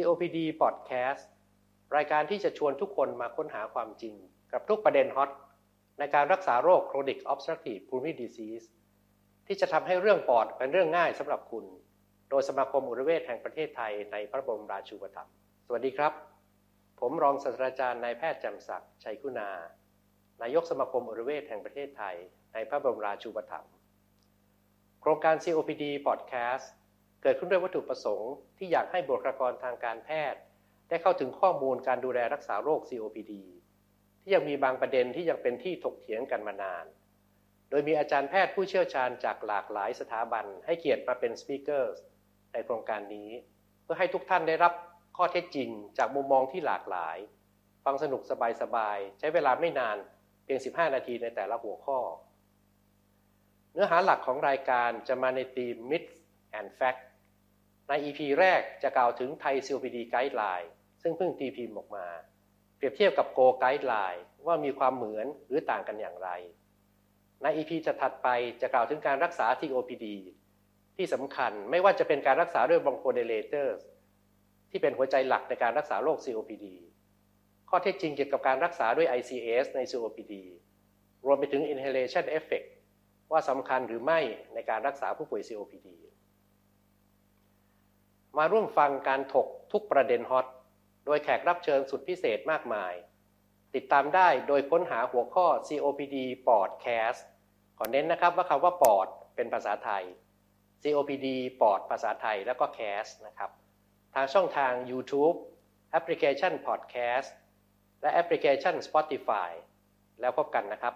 COPD Podcast รายการที่จะชวนทุกคนมาค้นหาความจริง กับทุกประเด็นฮอตในการรักษาโรค Chronic Obstructive Pulmonary Disease ที่จะทำให้เรื่องปอดเป็นเรื่องง่ายสำหรับคุณ โดยสมาคมอุรเวชแห่งประเทศไทยในพระบรมราชูปถัมภ์สวัสดีครับ ผมรองศาสตราจารย์นายแพทย์จำศักดิ์ชัยคุณา นายกสมาคมอุรเวชแห่งประเทศไทยในพระบรมราชูปถัมภ์โครงการ COPD Podcast เกิดขึ้นด้วยวัตถุประสงค์ที่อยากให้บุคลากรทางการแพทย์ ได้เข้าถึงข้อมูลการดูแลรักษาโรค COPD ที่ยังมีบางประเด็นที่ยังเป็นที่ถกเถียงกันมานาน โดยมีอาจารย์แพทย์ผู้เชี่ยวชาญจากหลากหลายสถาบัน ให้เกียรติมาเป็นสปีกเกอร์ในโครงการนี้ เพื่อให้ทุกท่านได้รับข้อเท็จจริง จากมุมมองที่หลากหลาย ฟังสนุกสบายๆใช้เวลาไม่นานเพียง 15 นาทีในแต่ละหัวข้อ เนื้อหาหลักของรายการจะมาในธีม Myths and Fact ใน EP แรกจะกล่าวถึงไทย COPD Guideline ซึ่งเพิ่งตีพิมพ์ออกมา เปรียบเทียบกับ Go Guideline ว่ามีความเหมือนหรือต่างกันอย่างไร ใน EP จะถัดไปจะกล่าวถึงการรักษา COPD ที่สำคัญไม่ว่าจะเป็นการรักษาด้วย bronchodilators ที่เป็นหัวใจหลักในการรักษาโรค COPD ข้อเท็จจริงเกี่ยวกับการรักษาด้วย ICS ใน COPD รวมไปถึง inhalation effect ว่าสำคัญหรือไม่ในการรักษาผู้ป่วย COPD มาร่วมฟังการถกทุกประเด็นฮอต โดยแขกรับเชิญสุดพิเศษมากมาย ติดตามได้โดยค้นหาหัวข้อ COPD Podcast ขอเน้นนะครับว่าคำว่าปอดเป็นภาษาไทย COPD ปอดภาษาไทยแล้วก็ cast นะครับ ทางช่องทาง YouTube แอปพลิเคชัน Podcast และแอปพลิเคชัน Spotify แล้วพบกันนะครับ